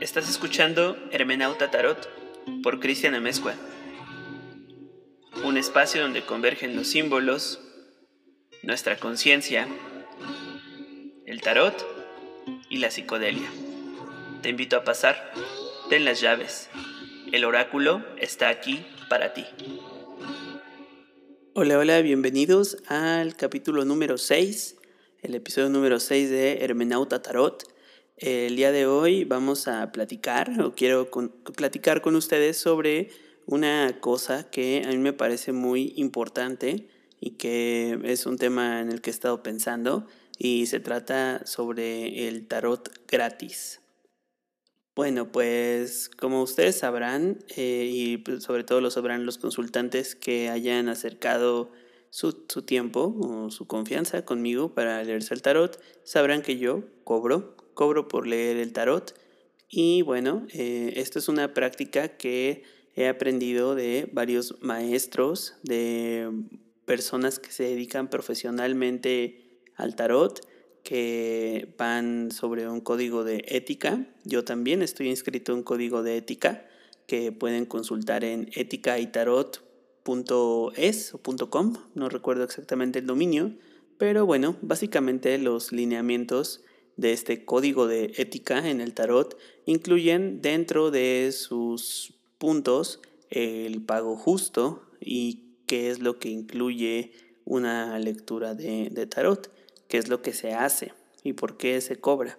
Estás escuchando Hermenauta Tarot por Cristian Amezcua. Un espacio donde convergen los símbolos, nuestra conciencia, el tarot y la psicodelia. Te invito a pasar, ten las llaves. El oráculo está aquí para ti. Hola, hola, bienvenidos al capítulo número 6, el episodio número 6 de Hermenauta Tarot. El día de hoy vamos a platicar, o quiero platicar con ustedes sobre una cosa que a mí me parece muy importante y que es un tema en el que he estado pensando y se trata sobre el tarot gratis. Bueno, pues como ustedes sabrán, eh, y pues, sobre todo lo sabrán los consultantes que hayan acercado su, su, tiempo o su confianza conmigo para leerse el tarot, sabrán que yo cobro cobro por leer el tarot. Y bueno, eh, esto es una práctica que he aprendido de varios maestros, de personas que se dedican profesionalmente al tarot, que van sobre un código de ética. Yo también estoy inscrito en un código de ética que pueden consultar en éticaytarot.es o .com, no recuerdo exactamente el dominio, pero bueno, básicamente los lineamientos de este código de ética en el tarot incluyen dentro de sus puntos el pago justo y qué es lo que incluye una lectura de, tarot, qué es lo que se hace y por qué se cobra.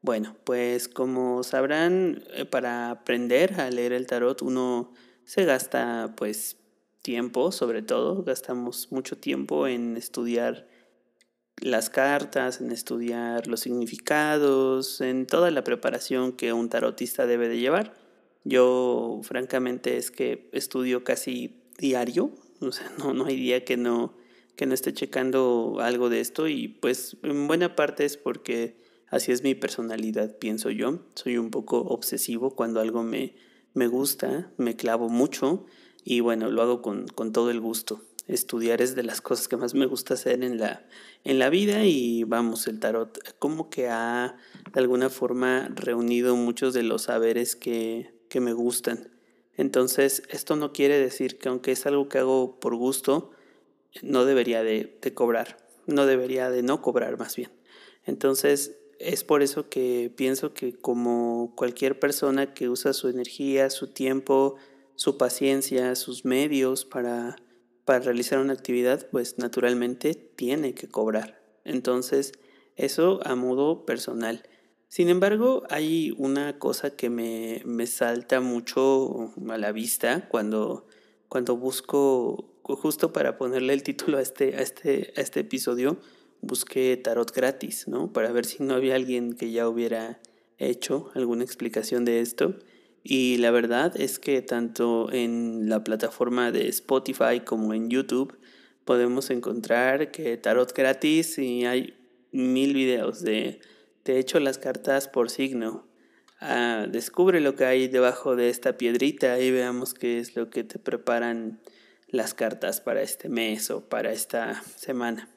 Bueno, pues como sabrán, eh, para aprender a leer el tarot uno se gasta pues tiempo, sobre todo, gastamos mucho tiempo en estudiar las cartas, en estudiar los significados, en toda la preparación que un tarotista debe de llevar. Yo francamente es que estudio casi diario, o sea, no, no hay día que no, que no esté checando algo de esto y pues en buena parte es porque así es mi personalidad, pienso yo. Soy un poco obsesivo cuando algo me, me gusta, me clavo mucho y bueno, lo hago con, con todo el gusto estudiar es de las cosas que más me gusta hacer en la, en la vida y vamos, el tarot como que ha de alguna forma reunido muchos de los saberes que, que me gustan. Entonces, esto no quiere decir que aunque es algo que hago por gusto, no debería de, de cobrar, no debería de no cobrar más bien. Entonces, es por eso que pienso que como cualquier persona que usa su energía, su tiempo, su paciencia, sus medios para para realizar una actividad, pues naturalmente tiene que cobrar. Entonces, eso a modo personal. Sin embargo, hay una cosa que me, me salta mucho a la vista cuando, cuando busco, justo para ponerle el título a este, a este, a este episodio, busqué tarot gratis, ¿no? Para ver si no había alguien que ya hubiera hecho alguna explicación de esto. Y la verdad es que tanto en la plataforma de Spotify como en YouTube podemos encontrar que tarot gratis y hay mil videos de, de hecho, las cartas por signo. Ah, descubre lo que hay debajo de esta piedrita y veamos qué es lo que te preparan las cartas para este mes o para esta semana.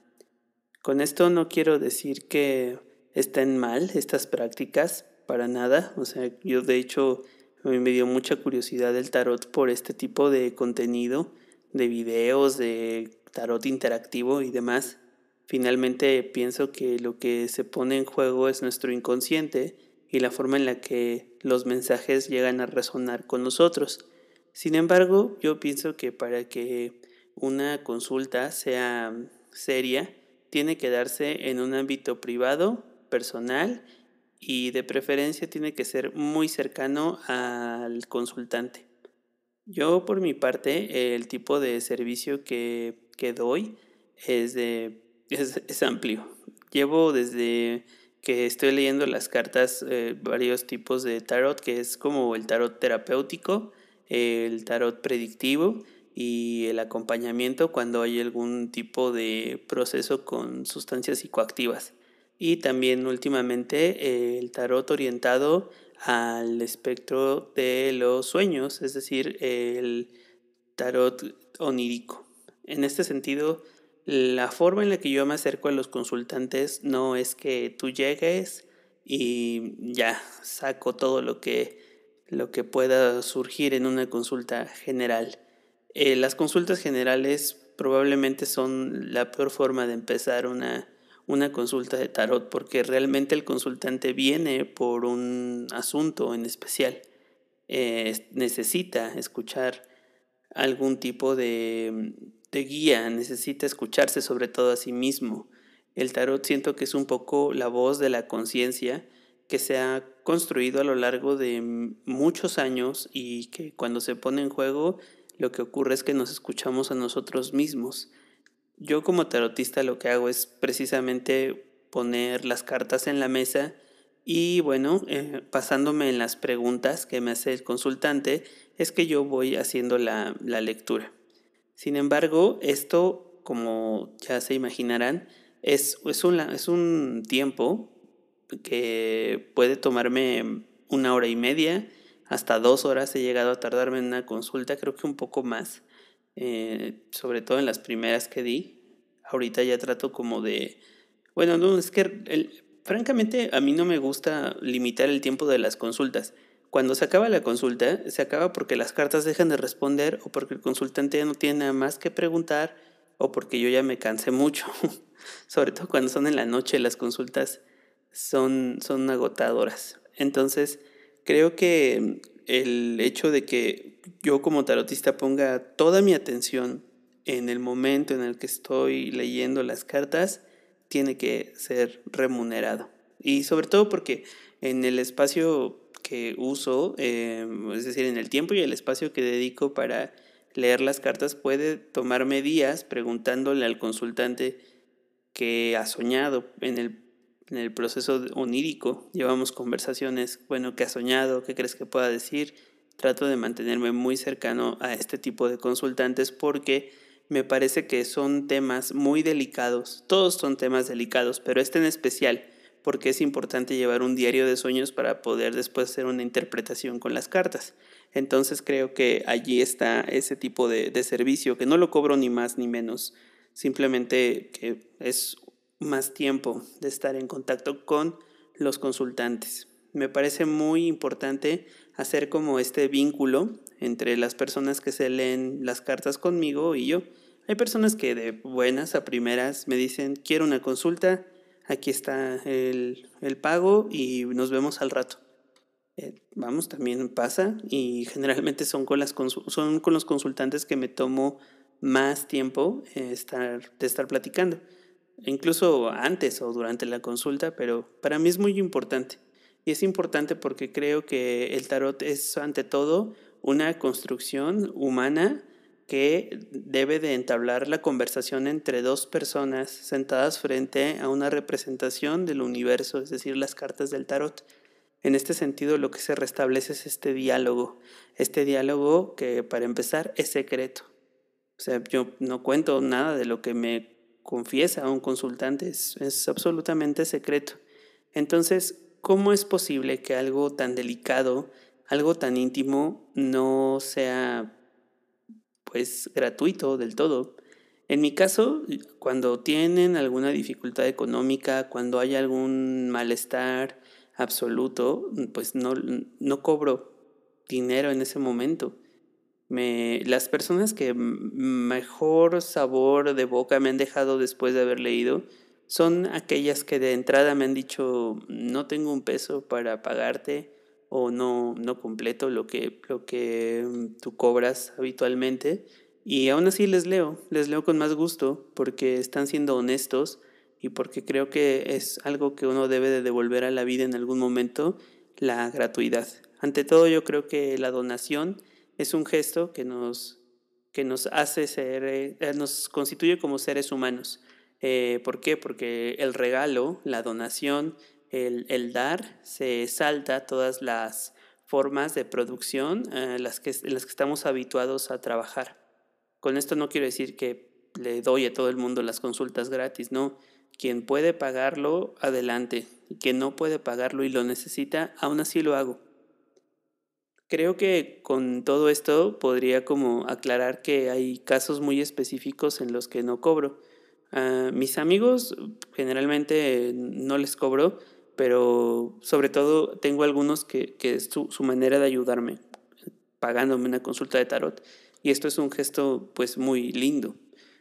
Con esto no quiero decir que estén mal estas prácticas, para nada. O sea, yo de hecho a mí me dio mucha curiosidad el tarot por este tipo de contenido, de videos, de tarot interactivo y demás. Finalmente pienso que lo que se pone en juego es nuestro inconsciente y la forma en la que los mensajes llegan a resonar con nosotros. Sin embargo, yo pienso que para que una consulta sea seria, tiene que darse en un ámbito privado, personal y de preferencia tiene que ser muy cercano al consultante. Yo por mi parte el tipo de servicio que, que doy es, de, es, amplio. Llevo desde que estoy leyendo las cartas eh, varios tipos de tarot, que es como el tarot terapéutico, el tarot predictivo y el acompañamiento cuando hay algún tipo de proceso con sustancias psicoactivas y también últimamente el tarot orientado al espectro de los sueños, es decir, el tarot onírico. En este sentido, la forma en la que yo me acerco a los consultantes no es que tú llegues y ya saco todo lo que, lo que pueda surgir en una consulta general. Eh, las consultas generales probablemente son la peor forma de empezar una, una consulta de tarot porque realmente el consultante viene por un asunto en especial. Eh, necesita escuchar algún tipo de, de guía, necesita escucharse sobre todo a sí mismo. El tarot siento que es un poco la voz de la conciencia que se ha construido a lo largo de muchos años y que cuando se pone en juego lo que ocurre es que nos escuchamos a nosotros mismos. Yo como tarotista lo que hago es precisamente poner las cartas en la mesa y bueno, eh, pasándome en las preguntas que me hace el consultante, es que yo voy haciendo la, la lectura. Sin embargo, esto, como ya se imaginarán, es, es, es un tiempo que puede tomarme una hora y media, hasta dos horas he llegado a tardarme en una consulta, creo que un poco más, eh, sobre todo en las primeras que di. Ahorita ya trato como de... Bueno, no, es que francamente a mí no me gusta limitar el tiempo de las consultas. Cuando se acaba la consulta, se acaba porque las cartas dejan de responder o porque el consultante ya no tiene nada más que preguntar o porque yo ya me cansé mucho. Sobre todo cuando son en la noche las consultas son, son agotadoras. Entonces, creo que el hecho de que yo como tarotista ponga toda mi atención en el momento en el que estoy leyendo las cartas, tiene que ser remunerado. Y sobre todo porque en el espacio que uso, eh, es decir, en el tiempo y el espacio que dedico para leer las cartas, puede tomarme días preguntándole al consultante qué ha soñado en el en el proceso onírico llevamos conversaciones, bueno, ¿qué has soñado? ¿Qué crees que pueda decir? Trato de mantenerme muy cercano a este tipo de consultantes porque me parece que son temas muy delicados. Todos son temas delicados, pero este en especial porque es importante llevar un diario de sueños para poder después hacer una interpretación con las cartas. Entonces creo que allí está ese tipo de, de servicio, que no lo cobro ni más ni menos, simplemente que es más tiempo de estar en contacto con los consultantes. Me parece muy importante hacer como este vínculo entre las personas que se leen las cartas conmigo y yo. Hay personas que de buenas a primeras me dicen, quiero una consulta, aquí está el, pago y nos vemos al rato. Eh, vamos, también pasa y generalmente son con, las son con los consultantes que me tomo más tiempo eh, estar, de estar platicando incluso antes o durante la consulta, pero para mí es muy importante. Y es importante porque creo que el tarot es ante todo una construcción humana que debe de entablar la conversación entre dos personas sentadas frente a una representación del universo, es decir, las cartas del tarot. En este sentido, lo que se restablece es este diálogo, este diálogo que para empezar es secreto. O sea, yo no cuento nada de lo que me confiesa un consultante, es, absolutamente secreto. Entonces, ¿cómo es posible que algo tan delicado, algo tan íntimo, no sea pues gratuito del todo? En mi caso, cuando tienen alguna dificultad económica, cuando hay algún malestar absoluto, pues no, no cobro dinero en ese momento. Me, las personas que mejor sabor de boca me han dejado después de haber leído son aquellas que de entrada me han dicho no tengo un peso para pagarte o no, no completo lo que, lo que mm, tú cobras habitualmente y aún así les leo, les leo con más gusto porque están siendo honestos y porque creo que es algo que uno debe de devolver a la vida en algún momento, la gratuidad. Ante todo yo creo que la donación es un gesto que nos, que nos hace ser, eh, nos constituye como seres humanos. Eh, ¿Por qué? Porque el regalo, la donación, el, dar, se salta todas las formas de producción eh, las que, en las que estamos habituados a trabajar. Con esto no quiero decir que le doy a todo el mundo las consultas gratis, no. Quien puede pagarlo, adelante. Quien no puede pagarlo y lo necesita, aún así lo hago. Creo que con todo esto podría como aclarar que hay casos muy específicos en los que no cobro. A mis amigos generalmente no les cobro pero sobre todo tengo algunos que, es su, su, manera de ayudarme, pagándome una consulta de tarot. Y esto es un gesto pues muy lindo.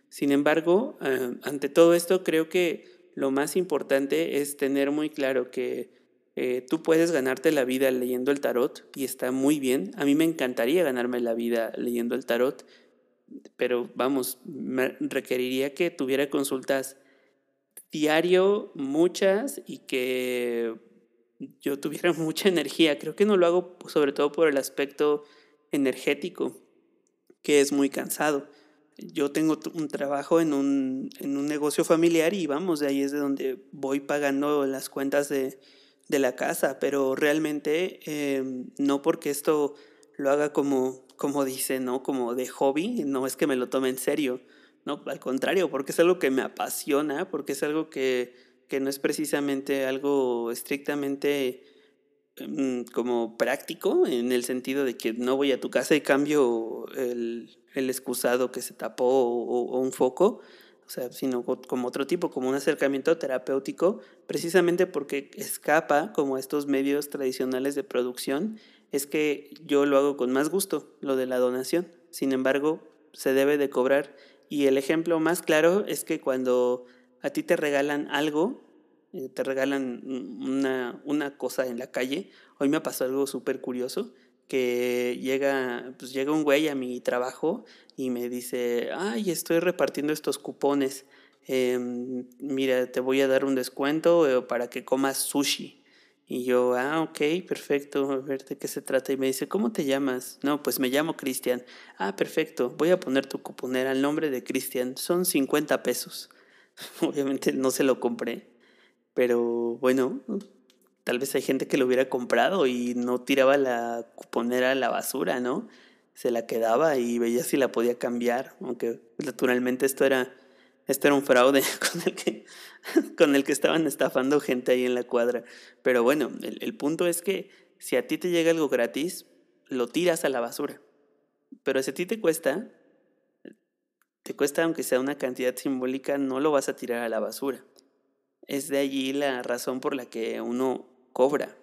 Sin embargo, eh, ante todo esto creo que lo más importante es tener muy claro que eh, tú puedes ganarte la vida leyendo el tarot y está muy bien. A mí me encantaría ganarme la vida leyendo el tarot, pero vamos, me requeriría que tuviera consultas diario, muchas, y que yo tuviera mucha energía. Creo que no lo hago sobre todo por el aspecto energético, que es muy cansado. Yo tengo un trabajo en un, en un negocio familiar y vamos, de ahí es de donde voy pagando las cuentas de, de la casa, pero realmente em, no porque esto lo haga como, como dice, ¿no? Como de hobby, no es que me lo tome en serio, no, al contrario, porque es algo que me apasiona, porque es algo que, que no es precisamente algo estrictamente em, como práctico, en el sentido de que no voy a tu casa y cambio el, el excusado que se tapó o un foco, o sea, sino como otro tipo, como un acercamiento terapéutico, precisamente porque escapa como estos medios tradicionales de producción, es que yo lo hago con más gusto, lo de la donación. Sin embargo, se debe de cobrar. Y el ejemplo más claro es que cuando a ti te regalan algo, eh, te regalan una, una cosa en la calle, hoy me pasó algo súper curioso, que llega, pues llega un güey a mi trabajo y me dice, ay, estoy repartiendo estos cupones, em, mira, te voy a dar un descuento eh, para que comas sushi. Y yo, ah, ok, perfecto, a ver de qué se trata. Y me dice, ¿cómo te llamas? No, pues me llamo Cristian. Ah, perfecto, voy a poner tu cuponera al nombre de Cristian. Son 50 pesos. Obviamente no se lo compré, pero bueno, tal vez hay gente que lo hubiera comprado y no tiraba la cuponera a la basura, ¿no? Se la quedaba y veía si la podía cambiar, aunque naturalmente esto era, esto era un fraude con el, que, con el que estaban estafando gente ahí en la cuadra. Pero bueno, el, el punto es que si a ti te llega algo gratis, lo tiras a la basura. Pero si a ti te cuesta, te cuesta aunque sea una cantidad simbólica, no lo vas a tirar a la basura. Es de allí la razón por la que uno cobra,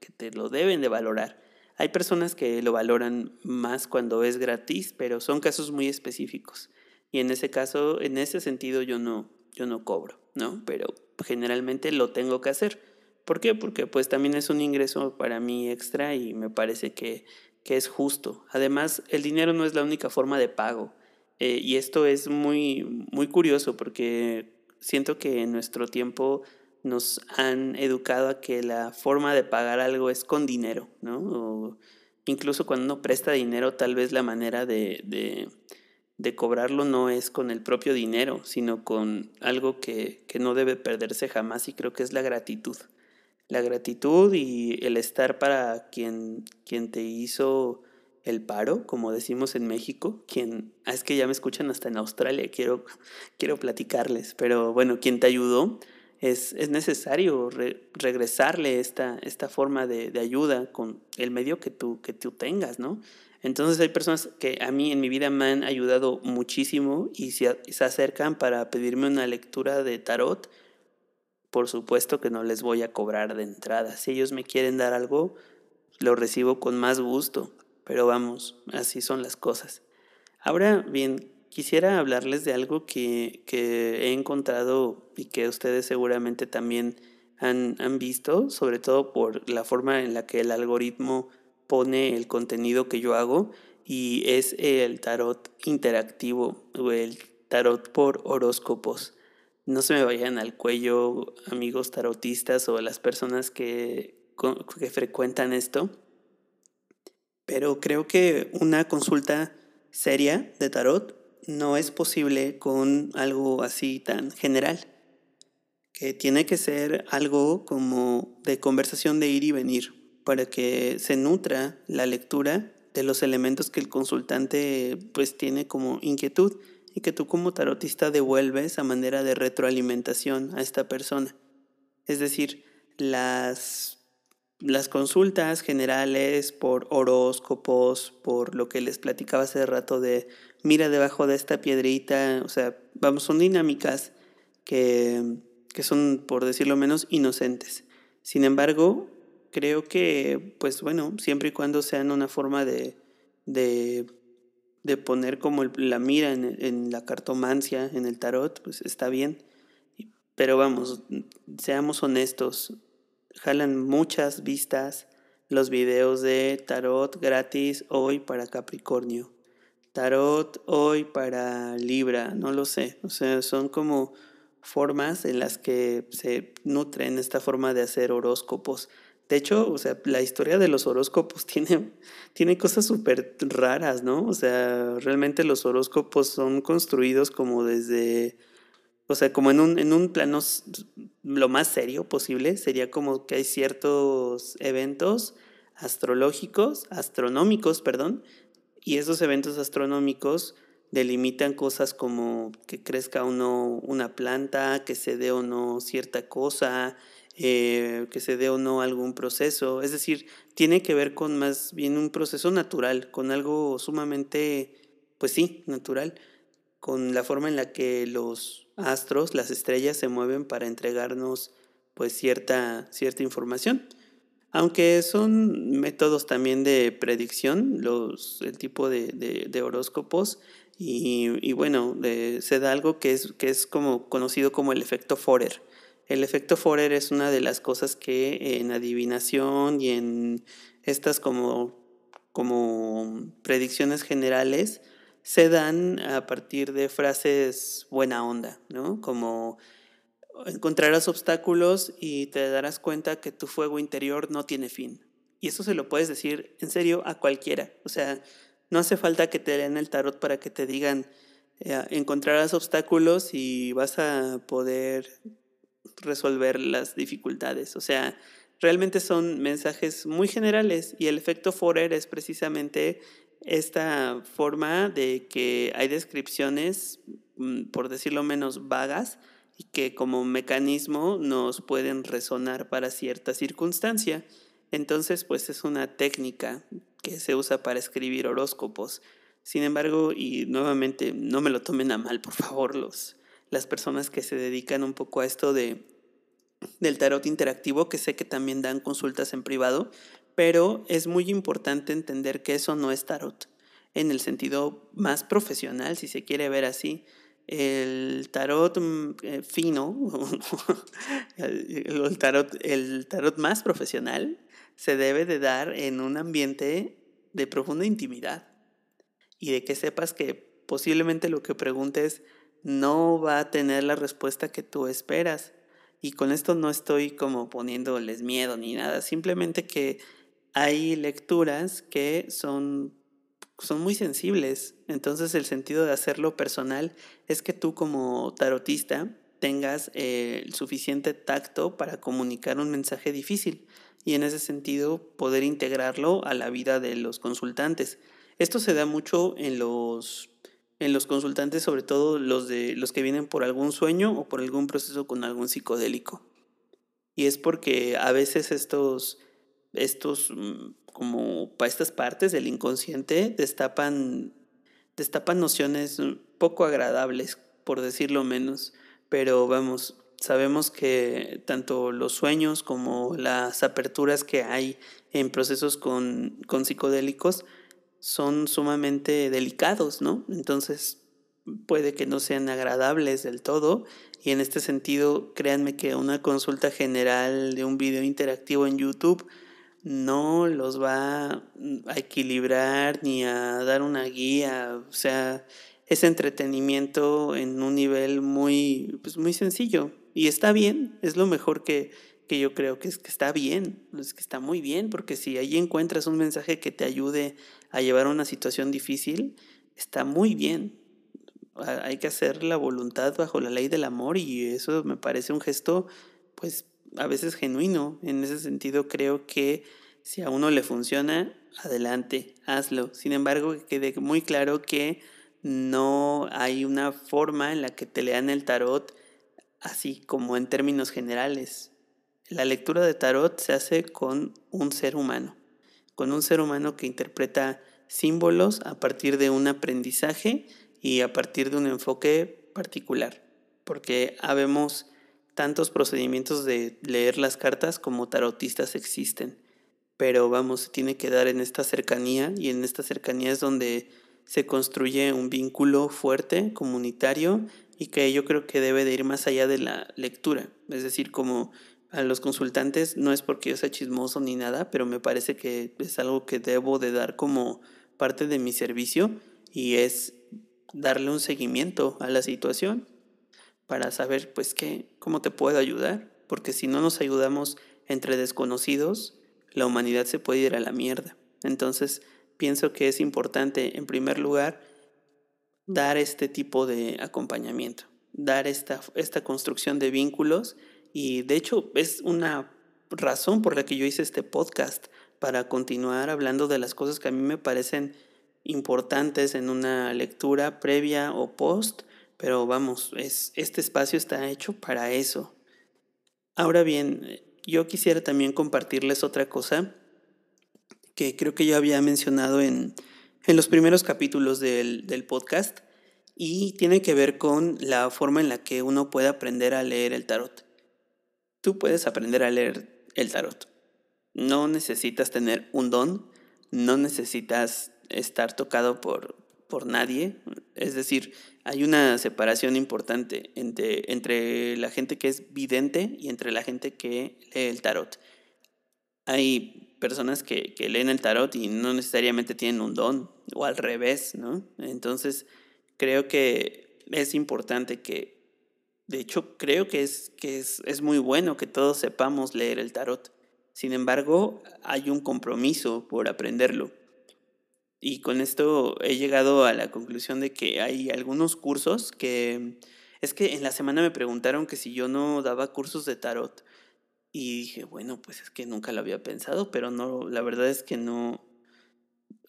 que te lo deben de valorar. Hay personas que lo valoran más cuando es gratis, pero son casos muy específicos. Y en ese caso, en ese sentido, yo no, yo no cobro, ¿no? Pero generalmente lo tengo que hacer. ¿Por qué? Porque pues también es un ingreso para mí extra y me parece que, que es justo. Además, el dinero no es la única forma de pago. Eh, y esto es muy, muy curioso porque siento que en nuestro tiempo nos han educado a que la forma de pagar algo es con dinero, ¿no? O incluso cuando uno presta dinero, tal vez la manera de, de, de cobrarlo no es con el propio dinero, sino con algo que, que no debe perderse jamás y creo que es la gratitud. La gratitud y el estar para quien, quien te hizo el paro, como decimos en México, quien, ah, es que ya me escuchan hasta en Australia, quiero, quiero platicarles, pero bueno, quien te ayudó, es, es necesario regresarle esta, esta forma de, de, ayuda con el medio que tú, que tú tengas, ¿no? Entonces hay personas que a mí en mi vida me han ayudado muchísimo y se, se acercan para pedirme una lectura de tarot. Por supuesto que no les voy a cobrar de entrada. Si ellos me quieren dar algo, lo recibo con más gusto. Pero vamos, así son las cosas. Ahora bien, quisiera hablarles de algo que, he encontrado y que ustedes seguramente también han, han, visto, sobre todo por la forma en la que el algoritmo pone el contenido que yo hago, y es el tarot interactivo o el tarot por horóscopos. No se me vayan al cuello, amigos tarotistas o las personas que, que frecuentan esto, pero creo que una consulta seria de tarot no es posible con algo así tan general, que tiene que ser algo como de conversación de ir y venir, para que se nutra la lectura de los elementos que el consultante pues tiene como inquietud y que tú como tarotista devuelves a manera de retroalimentación a esta persona. Es decir, las las consultas generales por horóscopos, por lo que les platicaba hace rato de mira debajo de esta piedrita, o sea, vamos, son dinámicas que, que son, por decirlo menos, inocentes. Sin embargo, creo que, pues bueno, siempre y cuando sean una forma de, de, de poner como la mira en, en, la cartomancia, en el tarot, pues está bien. Pero vamos, seamos honestos, jalan muchas vistas los videos de tarot gratis hoy para Capricornio, tarot hoy para Libra, no lo sé, o sea, son como formas en las que se nutren esta forma de hacer horóscopos. De hecho, o sea, la historia de los horóscopos tiene, tiene cosas súper raras, ¿no? O sea, realmente los horóscopos son construidos como desde, o sea, como en un, en un plano lo más serio posible. Sería como que hay ciertos eventos astrológicos, astronómicos, perdón, y esos eventos astronómicos delimitan cosas como que crezca o no una planta, que se dé o no cierta cosa, eh, que se dé o no algún proceso. Es decir, tiene que ver con más bien un proceso natural, con algo sumamente, pues sí, natural, con la forma en la que los astros, las estrellas se mueven para entregarnos pues cierta, cierta información. Aunque son métodos también de predicción, los, el tipo de, de horóscopos, y, bueno, se da algo que es, que es como conocido como el efecto Forer. El efecto Forer es una de las cosas que en adivinación y en estas como, como predicciones generales se dan a partir de frases buena onda, ¿no? Como encontrarás obstáculos y te darás cuenta que tu fuego interior no tiene fin. Y eso se lo puedes decir en serio a cualquiera. O sea, no hace falta que te lean el tarot para que te digan, eh, encontrarás obstáculos y vas a poder resolver las dificultades. O sea, realmente son mensajes muy generales y el efecto Forer es precisamente esta forma de que hay descripciones, mm, por decirlo menos, vagas y que como mecanismo nos pueden resonar para cierta circunstancia. Entonces, pues es una técnica que se usa para escribir horóscopos. Sin embargo, y nuevamente, no me lo tomen a mal, por favor, los, las personas que se dedican un poco a esto de, del tarot interactivo, que sé que también dan consultas en privado, pero es muy importante entender que eso no es tarot, en el sentido más profesional, si se quiere ver así. El tarot mm, eh, fino, el, tarot, el tarot más profesional, se debe de dar en un ambiente de profunda intimidad y de que sepas que posiblemente lo que preguntes no va a tener la respuesta que tú esperas. Y con esto no estoy como poniéndoles miedo ni nada, simplemente que hay lecturas que son, son muy sensibles. Entonces el sentido de hacerlo personal es que tú como tarotista tengas eh, el suficiente tacto para comunicar un mensaje difícil y en ese sentido poder integrarlo a la vida de los consultantes. Esto se da mucho en los, en los consultantes, sobre todo los, de, los que vienen por algún sueño o por algún proceso con algún psicodélico. Y es porque a veces estos, estos mm, como para estas partes del inconsciente destapan, destapan nociones poco agradables, por decirlo menos. Pero vamos, Sabemos que tanto los sueños como las aperturas que hay en procesos con, con psicodélicos son sumamente delicados, ¿no? Entonces puede que no sean agradables del todo y en este sentido créanme que una consulta general de un video interactivo en YouTube no los va a equilibrar ni a dar una guía, o sea, es entretenimiento en un nivel muy, pues muy sencillo. Y está bien, es lo mejor que, que yo creo que es que está bien, es que está muy bien, porque si ahí encuentras un mensaje que te ayude a llevar una situación difícil, está muy bien. Hay que hacer la voluntad bajo la ley del amor y eso me parece un gesto, pues a veces genuino. En ese sentido creo que si a uno le funciona, adelante, hazlo. Sin embargo, quede muy claro que no hay una forma en la que te lean el tarot así como en términos generales. La lectura de tarot se hace con un ser humano, con un ser humano que interpreta símbolos a partir de un aprendizaje y a partir de un enfoque particular, porque habemos tantos procedimientos de leer las cartas como tarotistas existen. Pero vamos, tiene que dar en esta cercanía y en esta cercanía es donde se construye un vínculo fuerte, comunitario y que yo creo que debe de ir más allá de la lectura. Es decir, como a los consultantes no es porque yo sea chismoso ni nada, pero me parece que es algo que debo de dar como parte de mi servicio y es darle un seguimiento a la situación para saber pues qué cómo te puedo ayudar, porque si no nos ayudamos entre desconocidos, la humanidad se puede ir a la mierda. Entonces, pienso que es importante en primer lugar dar este tipo de acompañamiento, dar esta, esta construcción de vínculos y de hecho es una razón por la que yo hice este podcast, para continuar hablando de las cosas que a mí me parecen importantes en una lectura previa o post, pero vamos, es, este espacio está hecho para eso. Ahora bien, yo quisiera también compartirles otra cosa que creo que yo había mencionado en, en los primeros capítulos del, del podcast y tiene que ver con la forma en la que uno puede aprender a leer el tarot. Tú puedes aprender a leer el tarot. No necesitas tener un don, no necesitas estar tocado por, por nadie. Es decir, hay una separación importante entre, entre la gente que es vidente y entre la gente que lee el tarot. Hay personas que, que leen el tarot y no necesariamente tienen un don, o al revés, ¿no? Entonces, creo que es importante que, de hecho, creo que es, que es, es muy bueno que todos sepamos leer el tarot. Sin embargo, hay un compromiso por aprenderlo. Y con esto he llegado a la conclusión de que hay algunos cursos que... Es que en la semana me preguntaron que si yo no daba cursos de tarot. Y dije, bueno, pues es que nunca lo había pensado, pero no, la verdad es que no...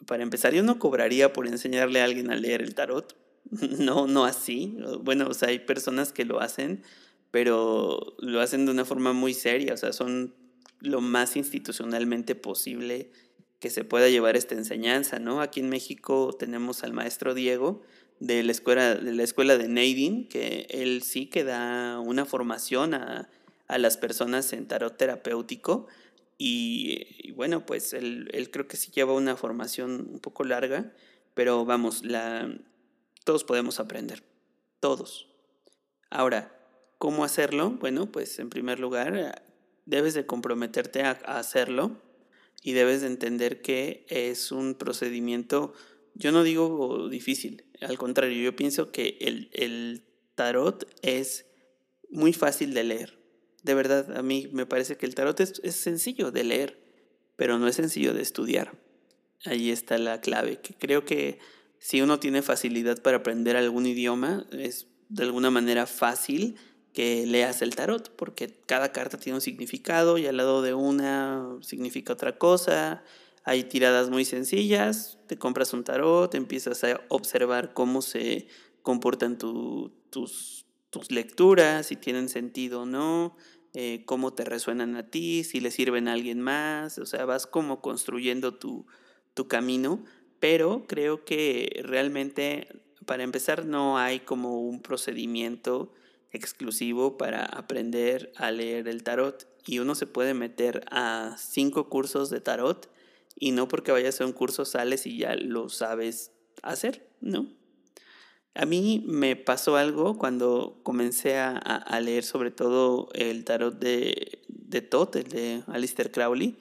Para empezar, yo no cobraría por enseñarle a alguien a leer el tarot. No, no así. Bueno, o sea, hay personas que lo hacen, pero lo hacen de una forma muy seria. O sea, son lo más institucionalmente posible que se pueda llevar esta enseñanza, ¿no? Aquí en México tenemos al maestro Diego de la escuela de, la escuela de Neidin, que él sí que da una formación a, a las personas en tarot terapéutico y, bueno, pues él, él, creo que sí lleva una formación un poco larga, pero vamos, la, todos podemos aprender, todos. Ahora, ¿cómo hacerlo? Bueno, pues en primer lugar debes de comprometerte a, hacerlo y debes de entender que es un procedimiento, yo no digo difícil, al contrario, yo pienso que el, el tarot es muy fácil de leer. De verdad, a mí me parece que el tarot es, es sencillo de leer, pero no es sencillo de estudiar. Ahí está la clave, que creo que si uno tiene facilidad para aprender algún idioma, es de alguna manera fácil que leas el tarot, porque cada carta tiene un significado y al lado de una significa otra cosa. Hay tiradas muy sencillas, te compras un tarot, empiezas a observar cómo se comportan tus, tus lecturas, si tienen sentido o no, eh, cómo te resuenan a ti, si le sirven a alguien más, o sea, vas como construyendo tu, tu camino, pero creo que realmente, para empezar, no hay como un procedimiento exclusivo para aprender a leer el tarot y uno se puede meter a cinco cursos de tarot y no porque vayas a un curso sales y ya lo sabes hacer, ¿no? A mí me pasó algo cuando comencé a, leer sobre todo el tarot de, de Todd, el de Alistair Crowley,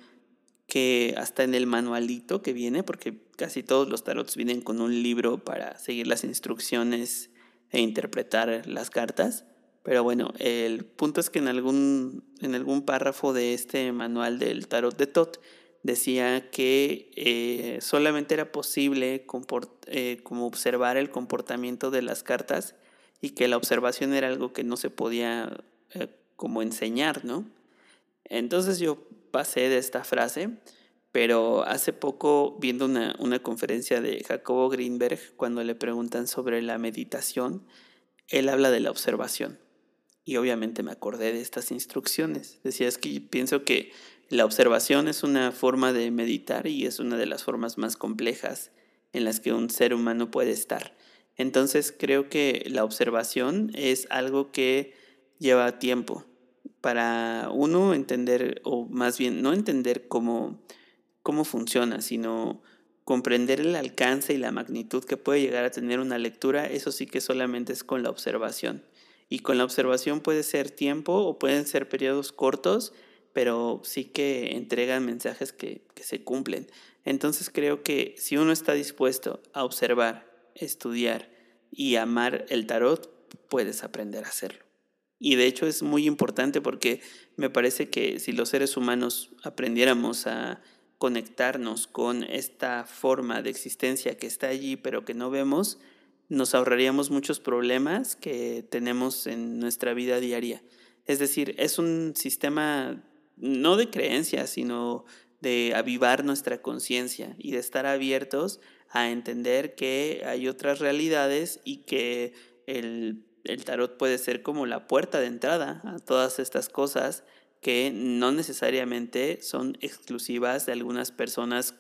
que hasta en el manualito que viene, porque casi todos los tarots vienen con un libro para seguir las instrucciones e interpretar las cartas, pero bueno, el punto es que en algún, en algún párrafo de este manual del tarot de Tot decía que eh, solamente era posible eh, como observar el comportamiento de las cartas y que la observación era algo que no se podía eh, como enseñar, ¿no? Entonces yo pasé de esta frase, pero hace poco viendo una, una conferencia de Jacobo Greenberg, cuando le preguntan sobre la meditación, él habla de la observación y obviamente me acordé de estas instrucciones. Decía, es que pienso que la observación es una forma de meditar y es una de las formas más complejas en las que un ser humano puede estar. Entonces creo que la observación es algo que lleva tiempo, para uno entender, o más bien no entender cómo, cómo funciona, sino comprender el alcance y la magnitud que puede llegar a tener una lectura, eso sí que solamente es con la observación. Y con la observación puede ser tiempo o pueden ser periodos cortos, pero sí que entregan mensajes que, que se cumplen. Entonces creo que si uno está dispuesto a observar, estudiar y amar el tarot, puedes aprender a hacerlo. Y de hecho es muy importante porque me parece que si los seres humanos aprendiéramos a conectarnos con esta forma de existencia que está allí pero que no vemos, nos ahorraríamos muchos problemas que tenemos en nuestra vida diaria. Es decir, es un sistema no de creencias, sino de avivar nuestra conciencia y de estar abiertos a entender que hay otras realidades y que el, el tarot puede ser como la puerta de entrada a todas estas cosas que no necesariamente son exclusivas de algunas personas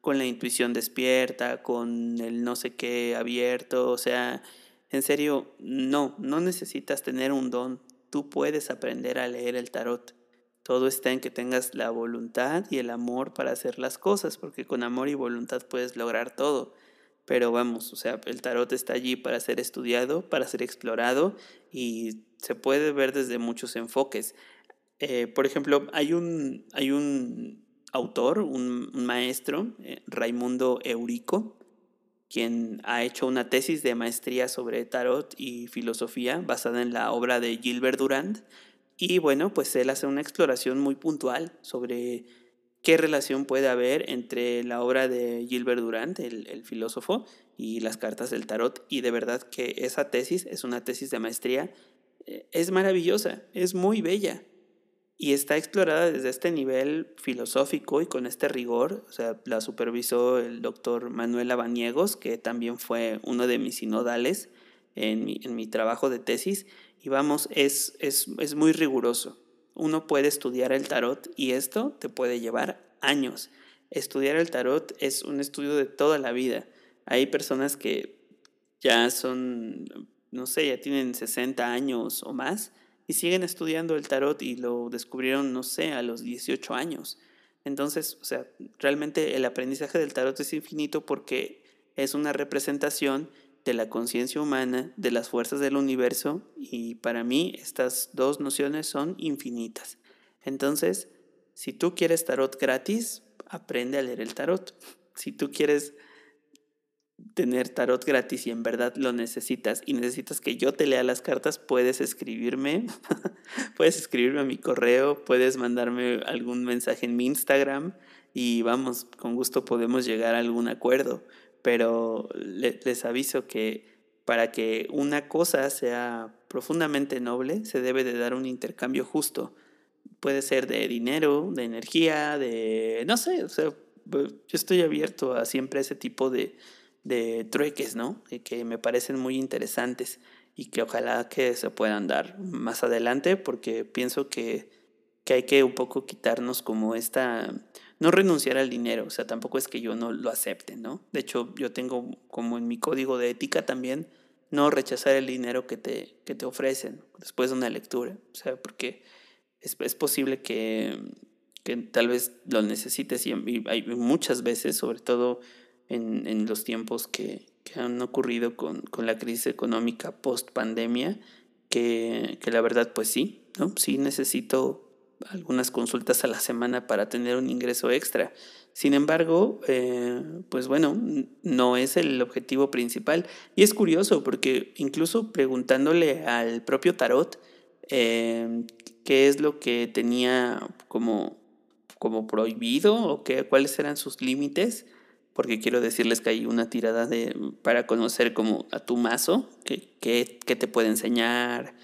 con la intuición despierta, con el no sé qué abierto, o sea, en serio, no, no necesitas tener un don, tú puedes aprender a leer el tarot. Todo está en que tengas la voluntad y el amor para hacer las cosas, porque con amor y voluntad puedes lograr todo. Pero vamos, o sea, el tarot está allí para ser estudiado, para ser explorado y se puede ver desde muchos enfoques. Eh, por ejemplo, hay un, hay un autor, un, maestro, eh, Raimundo Eurico, quien ha hecho una tesis de maestría sobre tarot y filosofía basada en la obra de Gilbert Durand. Y bueno, pues él hace una exploración muy puntual sobre qué relación puede haber entre la obra de Gilbert Durand, el, el, filósofo, y las cartas del tarot. Y de verdad que esa tesis es una tesis de maestría, eh, es maravillosa, es muy bella y está explorada desde este nivel filosófico y con este rigor. O sea, la supervisó el doctor Manuel Abaniegos, que también fue uno de mis sinodales en mi, en mi trabajo de tesis. Y vamos, es, es, es muy riguroso. Uno puede estudiar el tarot y esto te puede llevar años. Estudiar el tarot es un estudio de toda la vida. Hay personas que ya son, no sé, ya tienen 60 años o más y siguen estudiando el tarot y lo descubrieron, no sé, a los 18 años. Entonces, o sea, realmente el aprendizaje del tarot es infinito porque es una representación de la conciencia humana, de las fuerzas del universo y para mí estas dos nociones son infinitas. Entonces, si tú quieres tarot gratis, aprende a leer el tarot. Si tú quieres tener tarot gratis y en verdad lo necesitas y necesitas que yo te lea las cartas, puedes escribirme, puedes escribirme a mi correo, puedes mandarme algún mensaje en mi Instagram y vamos, con gusto podemos llegar a algún acuerdo, pero les aviso que para que una cosa sea profundamente noble, se debe de dar un intercambio justo. Puede ser de dinero, de energía, de... no sé, o sea, yo estoy abierto a siempre ese tipo de, de trueques, ¿no? Que me parecen muy interesantes y que ojalá que se puedan dar más adelante porque pienso que, que hay que un poco quitarnos como esta, no renunciar al dinero, o sea, tampoco es que yo no lo acepte, ¿no? De hecho, yo tengo como en mi código de ética también no rechazar el dinero que te, que te ofrecen después de una lectura, o sea, porque es, es posible que, que tal vez lo necesites y hay muchas veces, sobre todo en, en los tiempos que, que, han ocurrido con, con la crisis económica post pandemia, que, que, la verdad pues sí, ¿no? Sí necesito algunas consultas a la semana para tener un ingreso extra. Sin embargo, eh, pues bueno, no es el objetivo principal. Y es curioso porque incluso preguntándole al propio tarot eh, qué es lo que tenía como, como prohibido o qué, cuáles eran sus límites, porque quiero decirles que hay una tirada de, para conocer como a tu mazo, que, que, te puede enseñar,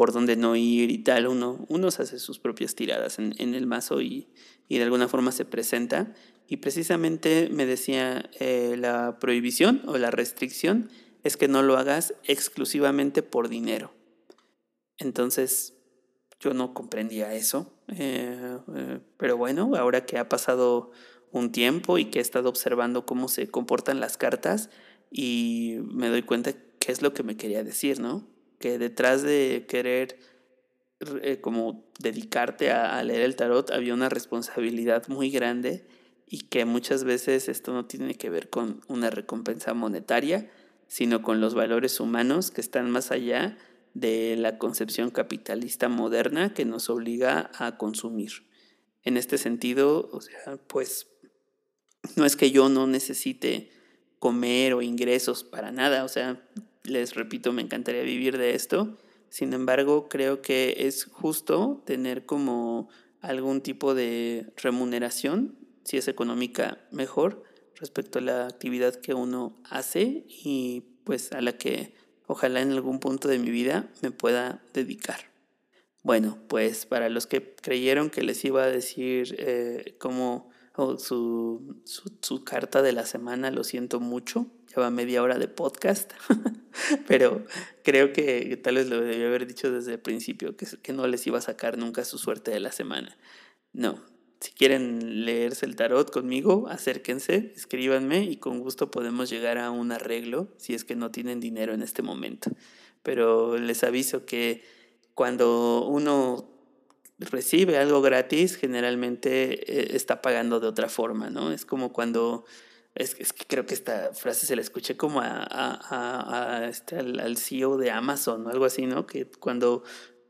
por dónde no ir y tal. Uno, uno se hace sus propias tiradas en, el mazo y, y, de alguna forma se presenta. Y precisamente me decía eh, la prohibición o la restricción es que no lo hagas exclusivamente por dinero. Entonces yo no comprendía eso. Eh, eh, pero bueno, ahora que ha pasado un tiempo y que he estado observando cómo se comportan las cartas y me doy cuenta qué es lo que me quería decir, ¿no? Que detrás de querer eh, como dedicarte a, leer el tarot, había una responsabilidad muy grande y que muchas veces esto no tiene que ver con una recompensa monetaria, sino con los valores humanos que están más allá de la concepción capitalista moderna que nos obliga a consumir. En este sentido, o sea, pues no es que yo no necesite comer o ingresos para nada, o sea, les repito, me encantaría vivir de esto. Sin embargo, creo que es justo tener como algún tipo de remuneración, si es económica, mejor, respecto a la actividad que uno hace y pues a la que ojalá en algún punto de mi vida me pueda dedicar. Bueno, pues para los que creyeron que les iba a decir eh, cómo su, su, carta de la semana, lo siento mucho, lleva media hora de podcast, pero creo que tal vez lo debía haber dicho desde el principio, que, que no les iba a sacar nunca su suerte de la semana. No, si quieren leerse el tarot conmigo, acérquense, escríbanme y con gusto podemos llegar a un arreglo si es que no tienen dinero en este momento. Pero les aviso que cuando uno recibe algo gratis, generalmente eh, está pagando de otra forma, ¿no? Es como cuando, es, que creo que esta frase se la escuché como a, este, al, CEO de Amazon o algo así, ¿no? Que cuando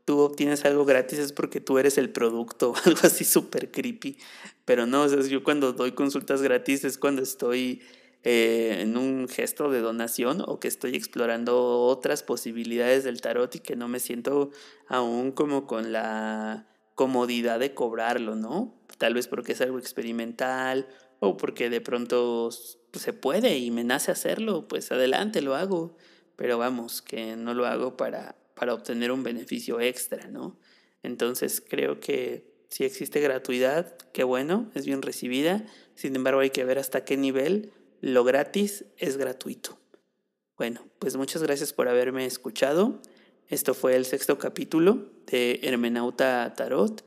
tú obtienes algo gratis es porque tú eres el producto, algo así súper creepy. Pero no, yo cuando doy consultas gratis es cuando estoy eh, en un gesto de donación o que estoy explorando otras posibilidades del tarot y que no me siento aún como con la comodidad de cobrarlo, ¿no? Tal vez porque es algo experimental o porque de pronto se puede y me nace hacerlo, pues adelante lo hago. Pero vamos, que no lo hago para para obtener un beneficio extra, ¿no? Entonces creo que si existe gratuidad, qué bueno, es bien recibida, sin embargo hay que ver hasta qué nivel lo gratis es gratuito. Bueno, pues muchas gracias por haberme escuchado. Esto fue el sexto capítulo de Hermenauta Tarot.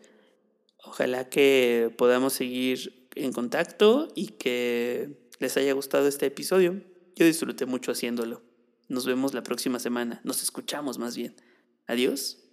Ojalá que podamos seguir en contacto y que les haya gustado este episodio. Yo disfruté mucho haciéndolo. Nos vemos la próxima semana. Nos escuchamos más bien. Adiós.